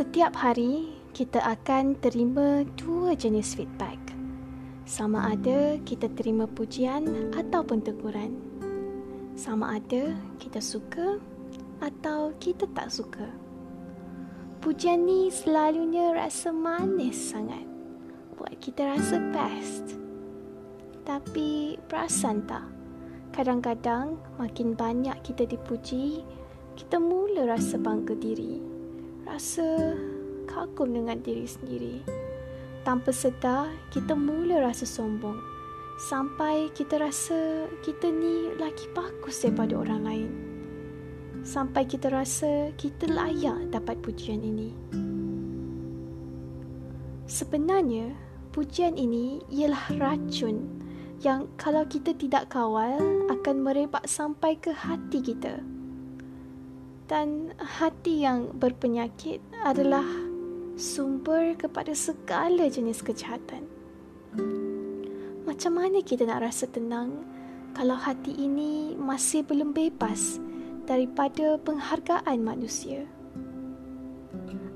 Setiap hari, kita akan terima dua jenis feedback. Sama ada kita terima pujian ataupun teguran. Sama ada kita suka atau kita tak suka. Pujian ni selalunya rasa manis sangat. Buat kita rasa best. Tapi perasan tak? Kadang-kadang makin banyak kita dipuji, kita mula rasa bangga diri. Rasa kagum dengan diri sendiri. Tanpa sedar, kita mula rasa sombong. Sampai kita rasa kita ni lagi bagus daripada orang lain sampai kita rasa kita layak dapat pujian ini. Sebenarnya, pujian ini ialah racun yang kalau kita tidak kawal akan merebak sampai ke hati kita. Dan hati yang berpenyakit adalah sumber kepada segala jenis kejahatan. Macam mana kita nak rasa tenang kalau hati ini masih belum bebas daripada penghargaan manusia.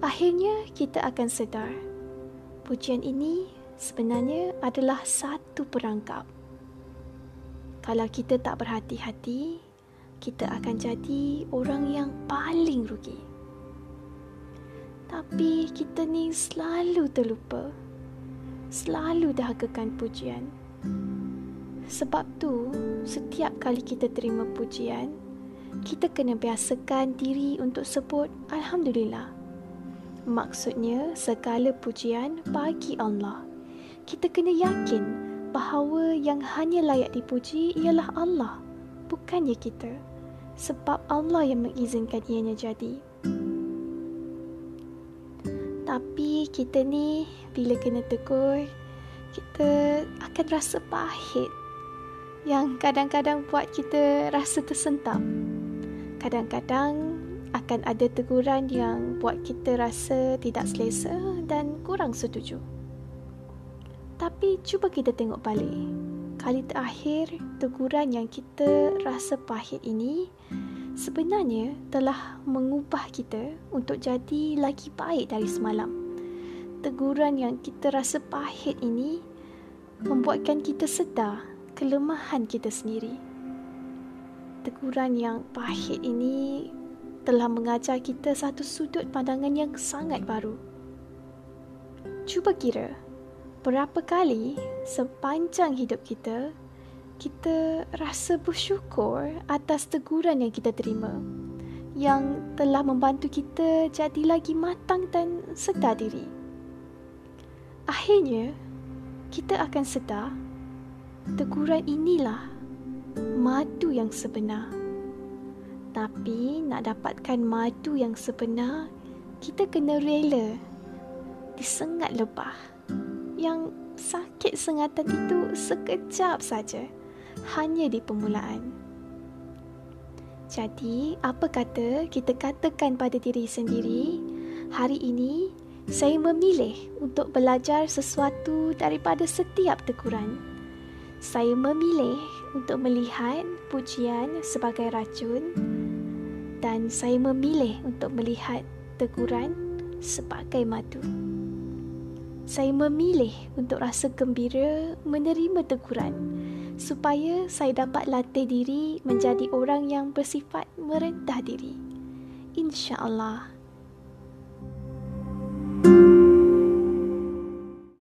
Akhirnya kita akan sedar pujian ini sebenarnya adalah satu perangkap. Kalau kita tak berhati-hati, kita akan jadi orang yang paling rugi. Tapi kita ni selalu terlupa. Selalu dahagakan pujian. Sebab tu, setiap kali kita terima pujian, kita kena biasakan diri untuk sebut Alhamdulillah. Maksudnya, segala pujian bagi Allah. Kita kena yakin bahawa yang hanya layak dipuji ialah Allah, bukannya kita. Sebab Allah yang mengizinkan ianya jadi. Tapi kita ni bila kena tegur, kita akan rasa pahit yang kadang-kadang buat kita rasa tersentap kadang-kadang akan ada teguran yang buat kita rasa tidak selesa dan kurang setuju. Tapi cuba kita tengok balik. Kali terakhir teguran yang kita rasa pahit ini sebenarnya telah mengubah kita untuk jadi lagi baik dari semalam. Teguran yang kita rasa pahit ini membuatkan kita sedar kelemahan kita sendiri teguran yang pahit ini telah mengajar kita satu sudut pandangan yang sangat baru. Cuba kira, berapa kali sepanjang hidup kita, kita rasa bersyukur atas teguran yang kita terima yang telah membantu kita jadi lagi matang dan sedar diri. Akhirnya, kita akan sedar teguran inilah madu yang sebenar. Tapi nak dapatkan madu yang sebenar, kita kena rela disengat lebah. Yang sakit sengatan itu sekejap saja, hanya di permulaan. Jadi, apa kata kita katakan pada diri sendiri, hari ini saya memilih untuk belajar sesuatu daripada setiap teguran. Saya memilih untuk melihat pujian sebagai racun dan saya memilih untuk melihat teguran sebagai madu. Saya memilih untuk rasa gembira menerima teguran supaya saya dapat latih diri menjadi orang yang bersifat merendah diri. InsyaAllah.